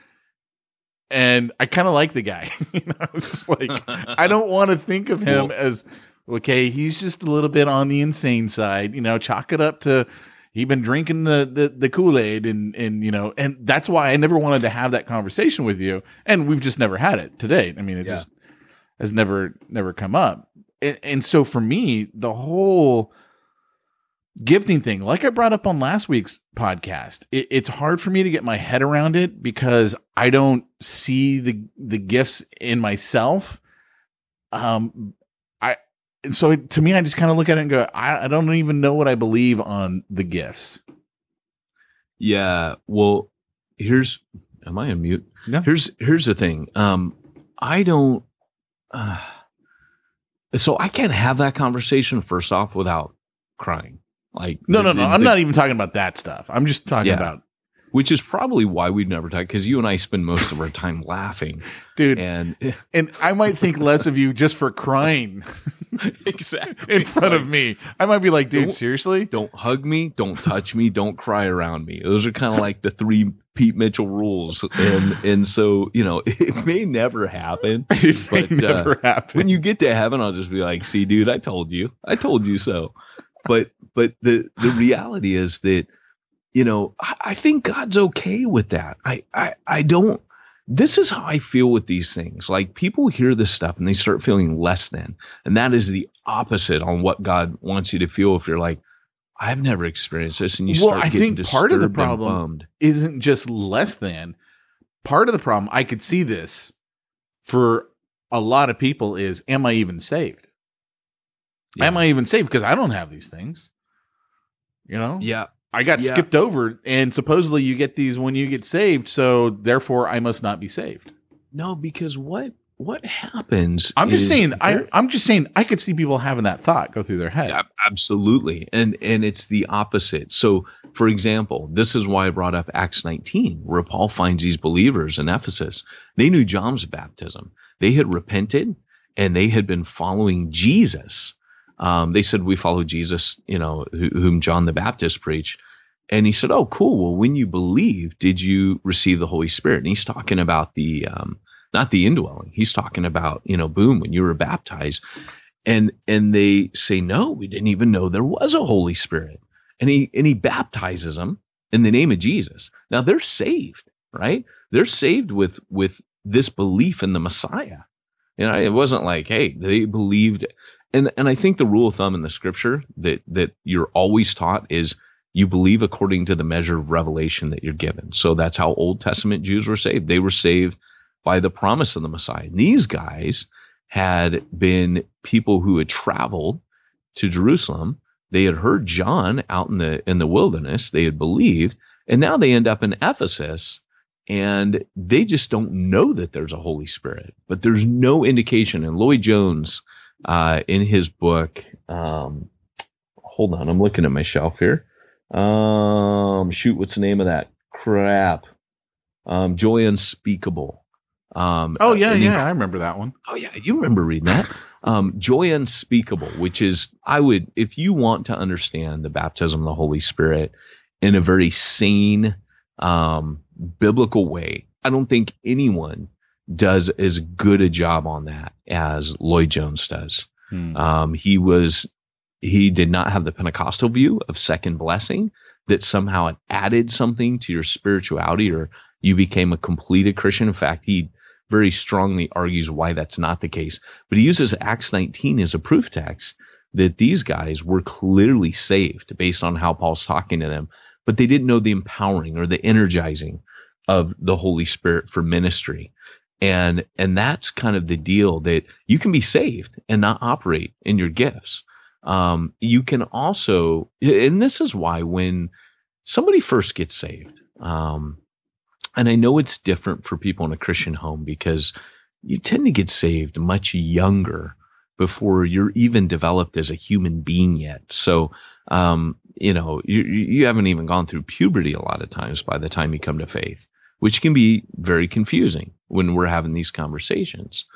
And I kind of like the guy. you know, I was just like, I don't want to think of him Well- as, okay, he's just a little bit on the insane side, you know, chalk it up to, he been drinking the the, the Kool-Aid and and you know and that's why I never wanted to have that conversation with you and we've just never had it to date. I mean it Yeah. just has never never come up. And, and so for me the whole gifting thing like I brought up on last week's podcast it, it's hard for me to get my head around it because I don't see the the gifts in myself um and so it, to me I just kind of look at it and go I, I don't even know what I believe on the gifts Yeah. Well, here's am I on mute? No. Here's here's the thing. Um, I don't. Uh, so I can't have that conversation first off without crying. Like no the- no no the- I'm the- not even talking about that stuff I'm just talking Yeah. about Which is probably why we've never talked because you and I spend most of our time laughing. Dude and and I might think less of you just for crying. Exactly. In front of me. I might be like dude Don't- seriously? Don't hug me, don't touch me, don't cry around me. Those are kind of like the three Pete Mitchell rules, and and so you know it may never happen. it may But, uh, never happen. when you get to heaven, I'll just be like, "See, dude, I told you, I told you so." But but the the reality is that you know I, I think God's okay with that. I I I don't. This is how I feel with these things. Like people hear this stuff and they start feeling less than, and that is the opposite on what God wants you to feel. If you're like, I've never experienced this, and you Well, start I getting think part of the problem- isn't just less than part of the problem i could see this for a lot of people is am i even saved am i even saved because i don't have these things you know Yeah, i got Yeah. skipped over and supposedly you get these when you get saved so therefore i must not be saved no, because what what happens? i'm just is saying I, I'm just saying i could see people having that thought go through their head Yeah, absolutely. And and it's the opposite. So for example, this is why I brought up Acts 19, where Paul finds these believers in Ephesus. They knew John's baptism. They had repented and they had been following Jesus. Um, they said, We follow Jesus, you know, whom John the Baptist preached. And he said, Oh, cool. Well, when you believe, did you receive the Holy Spirit? And he's talking about the um, not the indwelling. He's talking about, you know, boom, when you were baptized and and they say no we didn't even know there was a holy spirit and he and he baptizes them in the name of jesus now they're saved right they're saved with with this belief in the messiah you know it wasn't like hey they believed and and i think the rule of thumb in the scripture that that you're always taught is you believe according to the measure of revelation that you're given so that's how old testament jews were saved they were saved by the promise of the messiah these guys had been people who had traveled to Jerusalem. They had heard John out in the in the wilderness. They had believed, and now they end up in Ephesus, and they just don't know that there's a Holy Spirit. But there's no indication. And Lloyd Jones, uh, in his book, um, hold on, I'm looking at my shelf here. Um, shoot, what's the name of that crap? Um, Joy Unspeakable. Um, oh yeah an yeah i remember that one Oh yeah, you remember reading that. Um, Joy unspeakable, which is I would if you want to understand the baptism of the Holy Spirit in a very sane, um, biblical way. I don't think anyone does as good a job on that as Lloyd Jones does. Hmm. Um, he was he did not have the Pentecostal view of second blessing that somehow it added something to your spirituality or you became a completed Christian. In fact, he very strongly argues why that's not the case. But he uses Acts 19 as a proof text that these guys were clearly saved based on how Paul's talking to them. but they didn't know the empowering or the energizing of the Holy Spirit for ministry. And, and that's kind of the deal that you can be saved and not operate in your gifts. Um, you can also, and this is why when somebody first gets saved, um, and I know it's different for people in a Christian home because you tend to get saved much younger before you're even developed as a human being yet. So, um, you know, you, you haven't even gone through puberty a lot of times by the time you come to faith, which can be very confusing when we're having these conversations.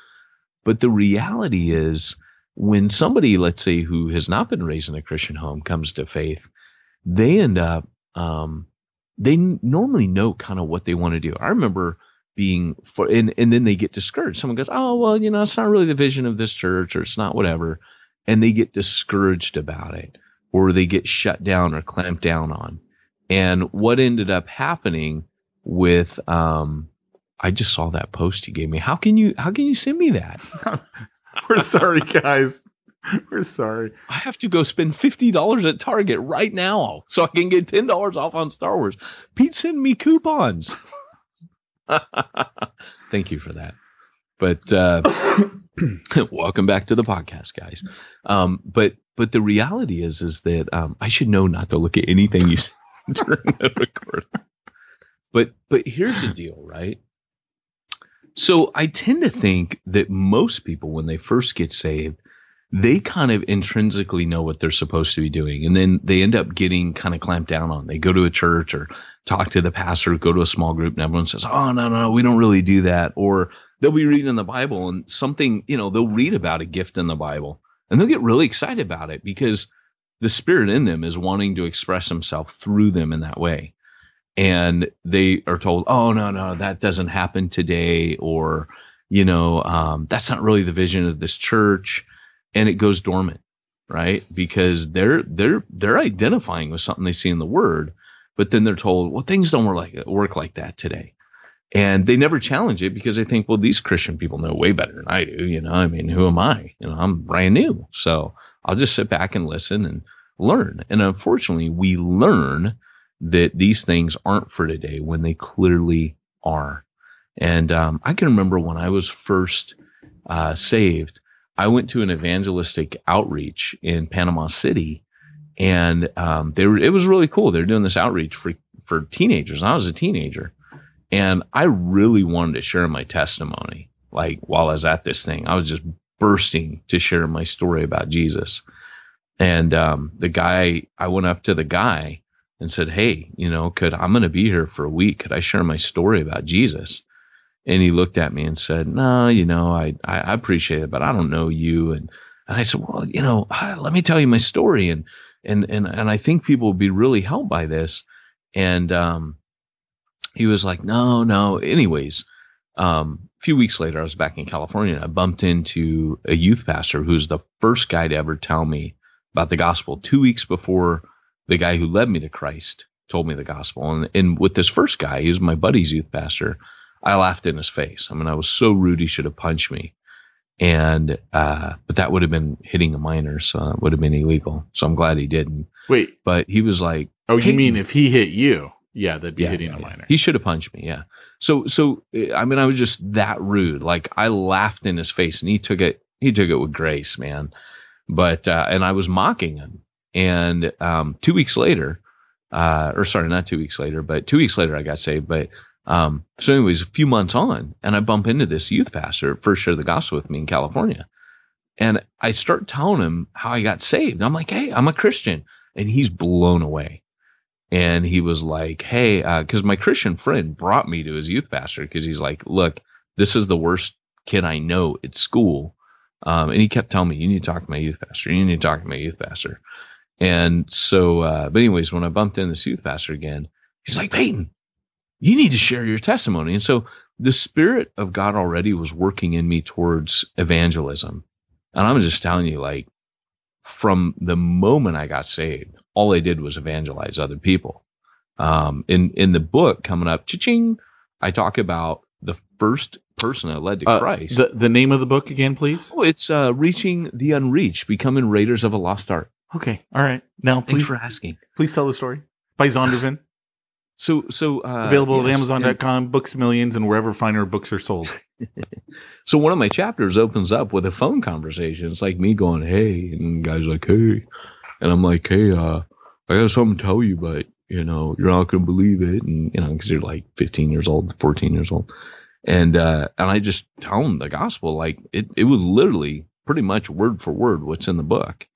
But the reality is, when somebody, let's say, who has not been raised in a Christian home comes to faith, they end up, um, they normally know kind of what they want to do. I remember being for, and, and then they get discouraged. Someone goes, Oh, well, you know, it's not really the vision of this church or it's not whatever. And they get discouraged about it or they get shut down or clamped down on. And what ended up happening with, um, I just saw that post you gave me. How can you, how can you send me that? We're sorry, guys. We're sorry. I have to go spend fifty dollars at Target right now so I can get ten dollars off on Star Wars. Pete, send me coupons. Thank you for that. But uh, welcome back to the podcast, guys. Um, but but the reality is is that um, I should know not to look at anything you during the recording. But but here's the deal, right? So I tend to think that most people, when they first get saved, they kind of intrinsically know what they're supposed to be doing. And then they end up getting kind of clamped down on. They go to a church or talk to the pastor, go to a small group, and everyone says, Oh, no, no, we don't really do that. Or they'll be reading in the Bible and something, you know, they'll read about a gift in the Bible and they'll get really excited about it because the spirit in them is wanting to express himself through them in that way. And they are told, Oh, no, no, that doesn't happen today. Or, you know, um, that's not really the vision of this church and it goes dormant, right? Because they're they're they're identifying with something they see in the word, but then they're told, well, things don't work like work like that today. And they never challenge it because they think, well, these Christian people know way better than I do. You know, I mean, who am I? You know, I'm brand new. So I'll just sit back and listen and learn. And unfortunately, we learn that these things aren't for today when they clearly are. And um, I can remember when I was first uh, saved, I went to an evangelistic outreach in Panama City, and um, they were. It was really cool. They're doing this outreach for for teenagers. I was a teenager, and I really wanted to share my testimony. Like while I was at this thing, I was just bursting to share my story about Jesus. And um, the guy, I went up to the guy and said, "Hey, you know, could I'm going to be here for a week? Could I share my story about Jesus?" And he looked at me and said, "No, you know, I I appreciate it, but I don't know you." And and I said, "Well, you know, let me tell you my story, and and and and I think people will be really helped by this." And um, he was like, "No, no." Anyways, um, a few weeks later, I was back in California, and I bumped into a youth pastor who's the first guy to ever tell me about the gospel. Two weeks before the guy who led me to Christ told me the gospel, and and with this first guy, he was my buddy's youth pastor I laughed in his face. I mean, I was so rude he should have punched me. And uh, but that would have been hitting a minor, so it would have been illegal. So I'm glad he didn't. Wait. But he was like, Oh, "Hey, you mean if he hit you? Yeah, that'd be yeah, hitting yeah, a minor. He should have punched me. Yeah. So so I mean, I was just that rude. Like I laughed in his face, and he took it. He took it with grace, man. But uh, and I was mocking him. And um, two weeks later, uh, or sorry, not two weeks later, but two weeks later, I got saved. But um, so, anyways, a few months on, and I bump into this youth pastor first share the gospel with me in California, and I start telling him how I got saved. I'm like, "Hey, I'm a Christian," and he's blown away. And he was like, "Hey, because my Christian friend brought me to his youth pastor because he's like, look, this is the worst kid I know at school." Um, and he kept telling me, "You need to talk to my youth pastor. You need to talk to my youth pastor." And so, uh, but anyways, when I bumped into this youth pastor again, he's like, Peyton, you need to share your testimony. And so the spirit of God already was working in me towards evangelism. And I'm just telling you, like, from the moment I got saved, all I did was evangelize other people. Um, in, in the book coming up, cha-ching, I talk about the first person I led to Uh, Christ. the the name of the book again, please. oh, it's uh, reaching the unreached, becoming raiders of a lost art. Okay. All right. Now, Thanks please, for asking. please tell the story. by Zondervan. So so uh, Available yes, at and- Amazon.com, Books Millions, and wherever finer books are sold. So one of my chapters opens up with a phone conversation. It's like me going, "Hey," and the guy's like, "Hey," and I'm like, "Hey, uh, I got something to tell you, but you know, you're not gonna believe it." And you know, because you're like 15 years old, 14 years old, and uh, and I just tell him the gospel, like it, it was literally pretty much word for word what's in the book,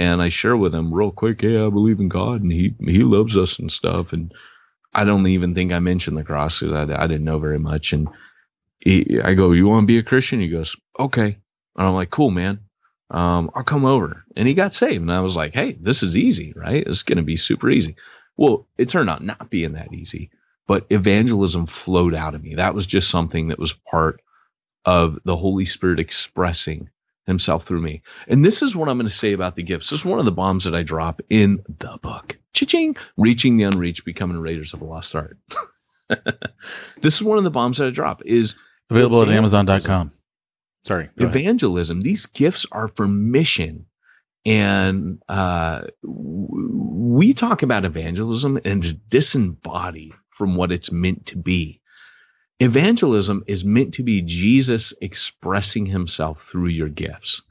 and I share with him real quick, "Hey, I believe in God, and he he loves us and stuff," and I don't even think I mentioned the cross because I, I didn't know very much, and he, I go, "You want to be a Christian?" He goes, "Okay," and I'm like, "Cool, man. Um, I'll come over." And he got saved, and I was like, "Hey, this is easy, right? It's going to be super easy." Well, it turned out not being that easy, but evangelism flowed out of me. That was just something that was part of the Holy Spirit expressing Himself through me. And this is what I'm going to say about the gifts. This is one of the bombs that I drop in the book. Cha-ching! Reaching the unreached, becoming raiders of a lost art. this is one of the bombs that I drop. Is Available at Amazon.com. Sorry. go ahead. evangelism these gifts are for mission and uh, we talk about evangelism and it's disembodied from what it's meant to be evangelism is meant to be jesus expressing himself through your gifts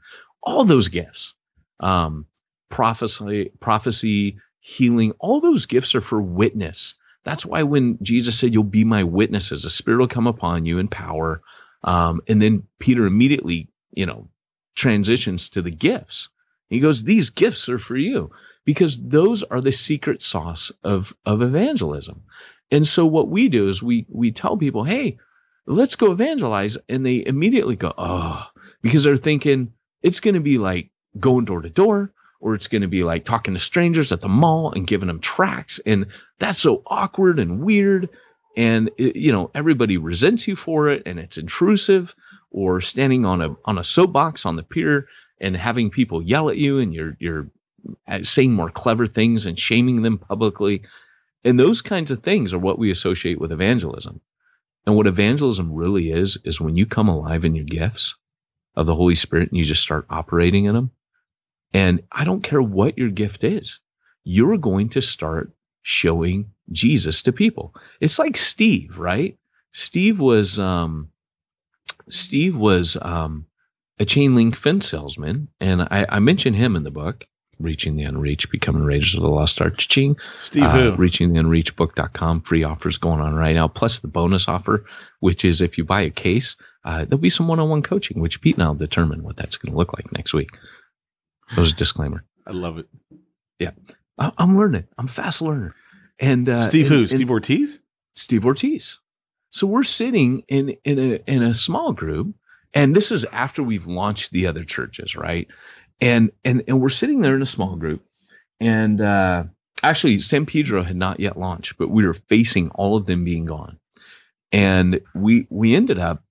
all those gifts um, prophecy prophecy healing all those gifts are for witness that's why when jesus said you'll be my witnesses the spirit will come upon you in power um, and then Peter immediately, you know, transitions to the gifts. He goes, "These gifts are for you because those are the secret sauce of of evangelism." And so what we do is we we tell people, "Hey, let's go evangelize," and they immediately go, "Oh," because they're thinking it's going to be like going door to door, or it's going to be like talking to strangers at the mall and giving them tracts, and that's so awkward and weird. And it- you know everybody resents you for it and it's intrusive or standing on a on a soapbox on the pier and having people yell at you and you're you're uh, saying more clever things and shaming them publicly and those kinds of things are what we associate with evangelism and what evangelism really is is when you come alive in your gifts of the holy spirit and you just start operating in them and i don't care what your gift is you're going to start showing Jesus to people. It's like Steve, right? Steve was um Steve was um a chain link fence salesman, and I, I mentioned him in the book, Reaching the Unreached, Becoming Raiders of the Lost Art. Ching. Steve Uh, who? reaching the unreachbook.com free offers going on right now plus the bonus offer which is if you buy a case uh, there'll be some one-on-one coaching which pete and i'll determine what that's going to look like next week that was a disclaimer I love it. I- i'm learning i'm a fast learner and uh, Steve and- who? and- Steve Ortiz? Steve Ortiz. So we're sitting in in a in a small group, and this is after we've launched the other churches, right? And and and we're sitting there in a small group, and uh, actually San Pedro had not yet launched, but we were facing all of them being gone, and we we ended up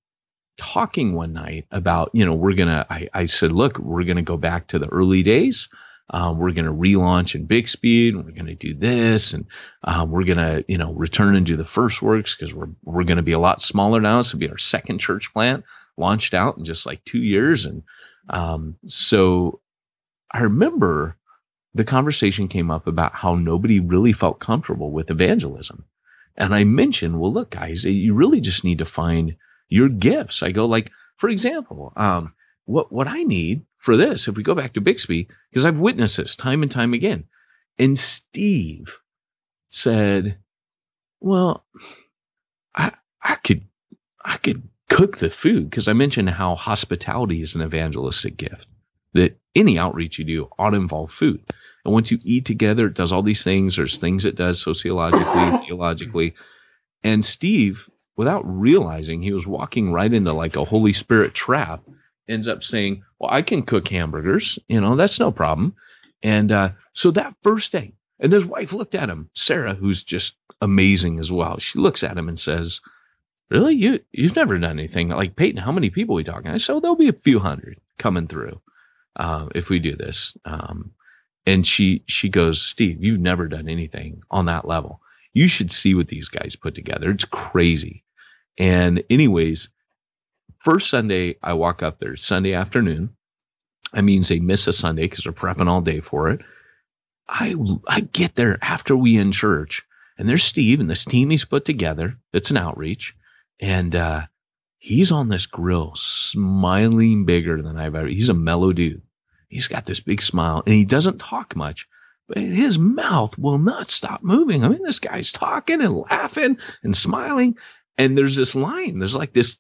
talking one night about you know we're gonna I, I said look we're gonna go back to the early days. Um, we're going to relaunch in big speed. And we're going to do this, and um, we're gonna, you know, return and do the first works because we're we're gonna be a lot smaller now. This will be our second church plant launched out in just like two years, and um, so I remember the conversation came up about how nobody really felt comfortable with evangelism, and I mentioned, well, look, guys, you really just need to find your gifts. I go like, for example, um, what what I need for this, if we go back to Bixby, because I've witnessed this time and time again, and Steve said, "Well, I I could I could cook the food because I mentioned how hospitality is an evangelistic gift. That any outreach you do ought to involve food. And once you eat together, it does all these things. There's things it does sociologically, theologically. And Steve, without realizing, he was walking right into like a Holy Spirit trap. Ends up saying, "Well, I can cook hamburgers. You know, that's no problem." And uh, so that first day, and his wife looked at him, Sarah, who's just amazing as well. She looks at him and says, "Really, you you've never done anything like Peyton? How many people we talking?" I said, "There'll be a few hundred coming through uh, if we do this." Um, and she she goes, "Steve, you've never done anything on that level. You should see what these guys put together. It's crazy." And anyways, first Sunday I walk up there, Sunday afternoon. That means they miss a Sunday because they're prepping all day for it I I get there after we in church, and there's Steve and this team he's put together. It's an outreach, and uh, he's on this grill, smiling bigger than I've ever. He's a mellow dude. He's got this big smile, and he doesn't talk much, but his mouth will not stop moving. I mean, this guy's talking and laughing and smiling, and there's this line. There's like this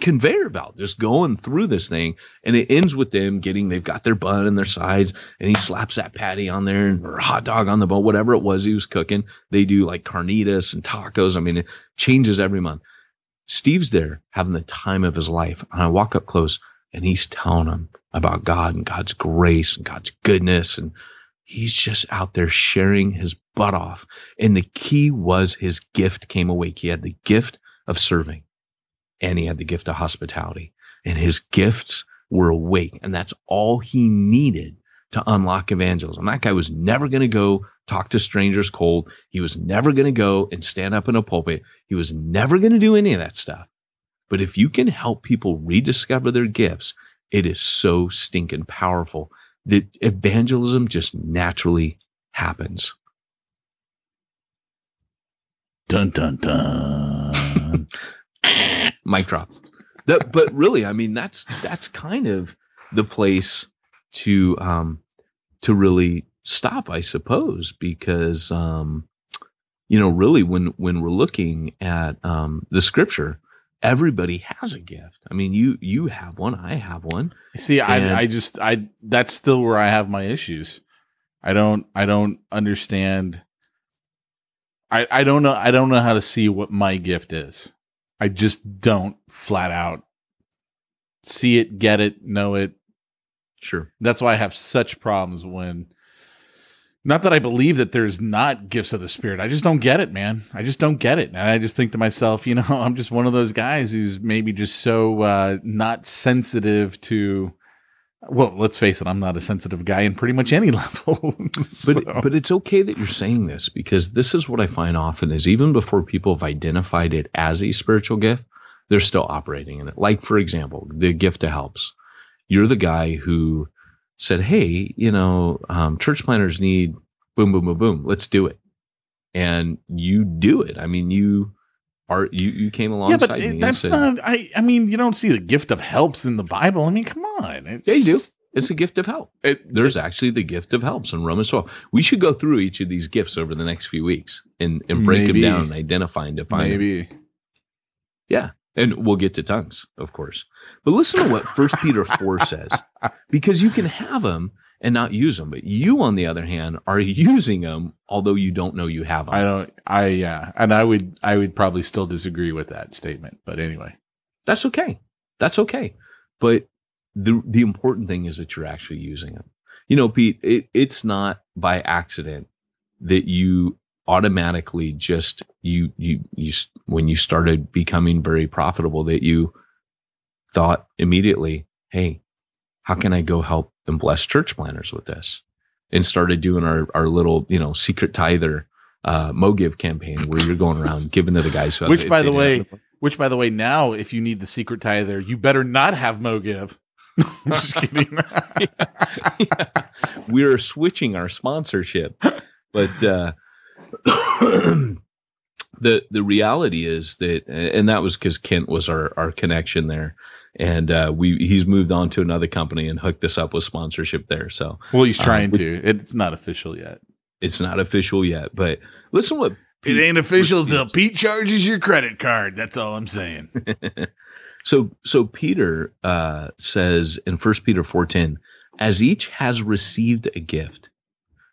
conveyor belt just going through this thing and it ends with them getting they've got their bun and their sides and he slaps that patty on there and, or hot dog on the bone whatever it was he was cooking they do like carnitas and tacos i mean it changes every month steve's there having the time of his life and i walk up close and he's telling them about god and god's grace and god's goodness and he's just out there sharing his butt off. And the key was his gift came awake. He had the gift of serving and he had the gift of hospitality and his gifts were awake and that's all he needed to unlock evangelism. That guy was never going to go talk to strangers cold. He was never going to go and stand up in a pulpit. He was never going to do any of that stuff. But if you can help people rediscover their gifts it is so stinking powerful that evangelism just naturally happens. Dun dun dun. mic drop. That, but really, I mean, that's that's kind of the place to um to really stop, I suppose, because um you know, really, when when we're looking at um the scripture, everybody has a gift. I mean, you you have one, I have one. See, I I just I that's still where I have my issues. I don't I don't understand. I I don't know I don't know how to see what my gift is. I just don't flat out see it, get it, know it. Sure. That's why I have such problems when not that I believe that there's not gifts of the spirit. I just don't get it, man. I just don't get it. And I just think to myself, you know, I'm just one of those guys who's maybe just so uh, not sensitive to. Well, let's face it, I'm not a sensitive guy in pretty much any level. But but it's okay that you're saying this because this is what I find often is even before people have identified it as a spiritual gift, they're still operating in it. Like for example, the gift of helps. You're the guy who said, "Hey, you know, um, church planters need boom, boom, boom, boom. Let's do it," and you do it. I mean, you are you you came yeah, alongside but me it, and that's said, not. I I mean, you don't see the gift of helps in the Bible. I mean, come on. It's Yeah, you do. "It's a gift of help." It, There's actually the gift of helps in Romans 12. We should go through each of these gifts over the next few weeks and, and break Maybe. them down and identify and define them. maybe. Yeah. And we'll get to tongues, of course. But listen to what First Peter 4 says. Because you can have them and not use them. But you, on the other hand, are using them, although you don't know you have them. I don't. I yeah, and I would. I would probably still disagree with that statement. But anyway, That's okay. That's okay. But the the important thing is that you're actually using them. You know, Pete, it, it's not by accident that you automatically just you you you when you started becoming very profitable that you thought immediately, hey, how can I go help and bless church planters with this? And started doing our our little you know secret tither uh, Mogive campaign where you're going around giving to the guys. Who Which, by the way, which by the way, now if you need the secret tither, you better not have Mogive. I'm just kidding. we're switching our sponsorship but uh the the reality is that and that was because kent was our our connection there and uh we he's moved on to another company and hooked us up with sponsorship there so well, he's Uh, trying we- to. It's not official yet. it's not official yet but listen what Pete- it ain't official till Pete charges your credit card. That's all I'm saying. so so peter uh says in first peter 4.10 as each has received a gift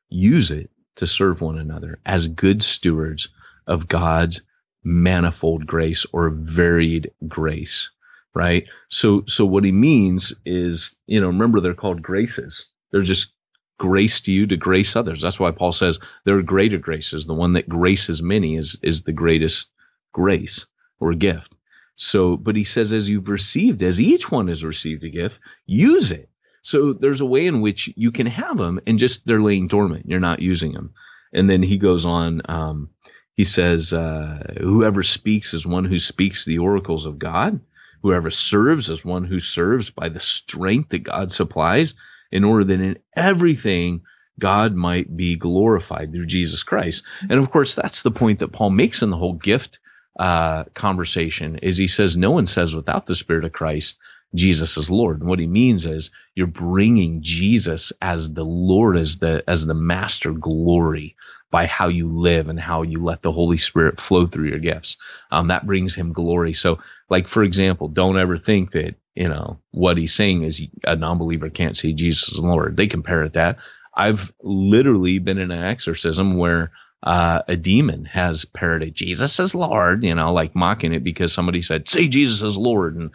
use it to serve one another as good stewards of god's manifold grace or varied grace right? So so what he means is you know remember they're called graces. They're just grace to you to grace others. That's why paul says there are greater graces. The one that graces many is is the greatest grace or gift. So, but he says, as you've received, as each one has received a gift, use it. So there's a way in which you can have them and just they're laying dormant. You're not using them. And then he goes on, um, he says, uh, whoever speaks is one who speaks the oracles of God. Whoever serves is one who serves by the strength that God supplies in order that in everything God might be glorified through Jesus Christ. And of course, that's the point that Paul makes in the whole gift uh, conversation is he says, no one says without the spirit of Christ, Jesus is Lord. And what he means is you're bringing Jesus as the Lord, as the, as the master glory by how you live and how you let the Holy Spirit flow through your gifts. Um, that brings him glory. So like, for example, don't ever think that, you know, what he's saying is a non-believer can't see Jesus as Lord. They compare it that. I've literally been in an exorcism where uh, a demon has parroted Jesus as Lord, you know, like mocking it because somebody said, say Jesus as Lord. And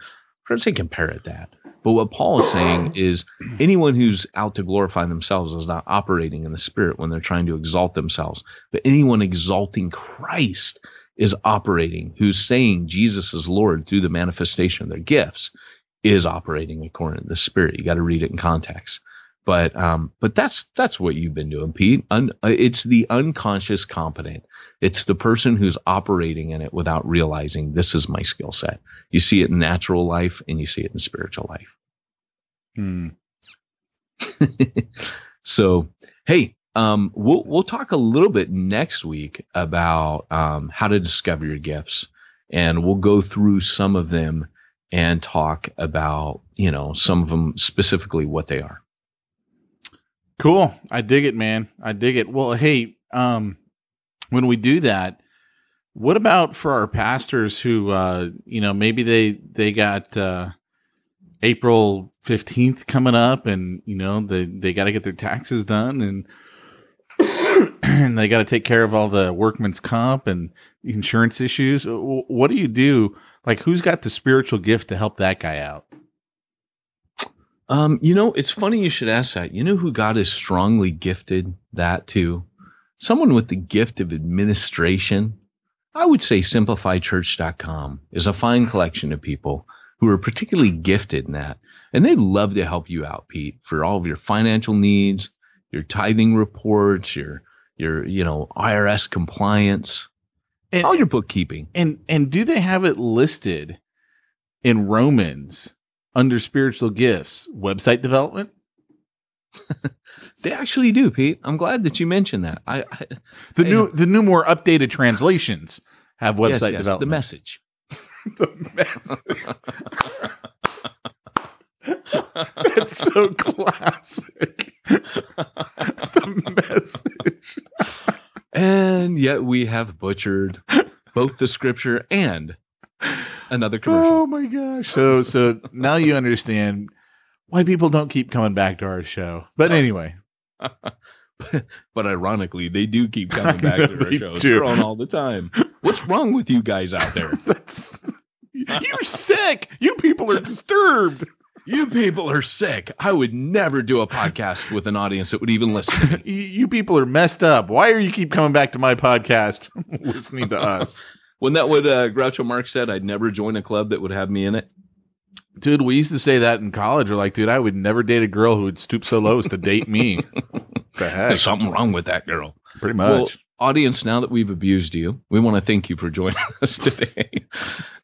of course they compare it that. But what Paul is saying is anyone who's out to glorify themselves is not operating in the spirit when they're trying to exalt themselves. But anyone exalting Christ is operating, who's saying Jesus is Lord through the manifestation of their gifts, is operating according to the spirit. You got to read it in context. But um, but that's that's what you've been doing, Pete. Un, uh, it's the unconscious competent. It's the person who's operating in it without realizing this is my skill set. You see it in natural life and you see it in spiritual life. Hmm. so, hey, um, we'll we'll talk a little bit next week about um, how to discover your gifts, and we'll go through some of them and talk about you know some of them specifically what they are. Cool. I dig it, man. I dig it. Well, hey, um, when we do that, what about for our pastors who, uh, you know, maybe they they got uh, April fifteenth coming up, and you know they they got to get their taxes done, and and they got to take care of all the workman's comp and insurance issues. What do you do? Like, who's got the spiritual gift to help that guy out? Um, you know, it's funny you should ask that. You know who God has strongly gifted that to? Someone with the gift of administration. I would say simplifychurch.com is a fine collection of people who are particularly gifted in that. And they love to help you out, Pete, for all of your financial needs, your tithing reports, your your, you know, IRS compliance, and, all your bookkeeping. And and do they have it listed in Romans under spiritual gifts, website development? they actually do, Pete. I'm glad that you mentioned that. I, I the I, new the new more updated translations have website yes, yes, development. The message. the message. That's so classic. the message. and yet we have butchered both the scripture and another commercial. Oh my gosh. So so now you understand why people don't keep coming back to our show. But anyway. but ironically, they do keep coming back to our show. They're on all the time. What's wrong with you guys out there? you're sick. You people are disturbed. You people are sick. I would never do a podcast with an audience that would even listen. you people are messed up. Why are you keep coming back to my podcast listening to us? When that what uh, Groucho Marx said, I'd never join a club that would have me in it. Dude, we used to say that in college. We're like, dude, I would never date a girl who would stoop so low as to date me. the heck? There's something wrong with that girl. Pretty much. Well, audience, now that we've abused you, we want to thank you for joining us today.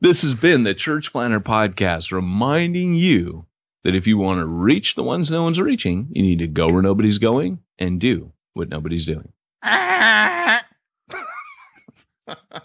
this has been the Church Planter Podcast, reminding you that if you want to reach the ones no one's reaching, you need to go where nobody's going and do what nobody's doing.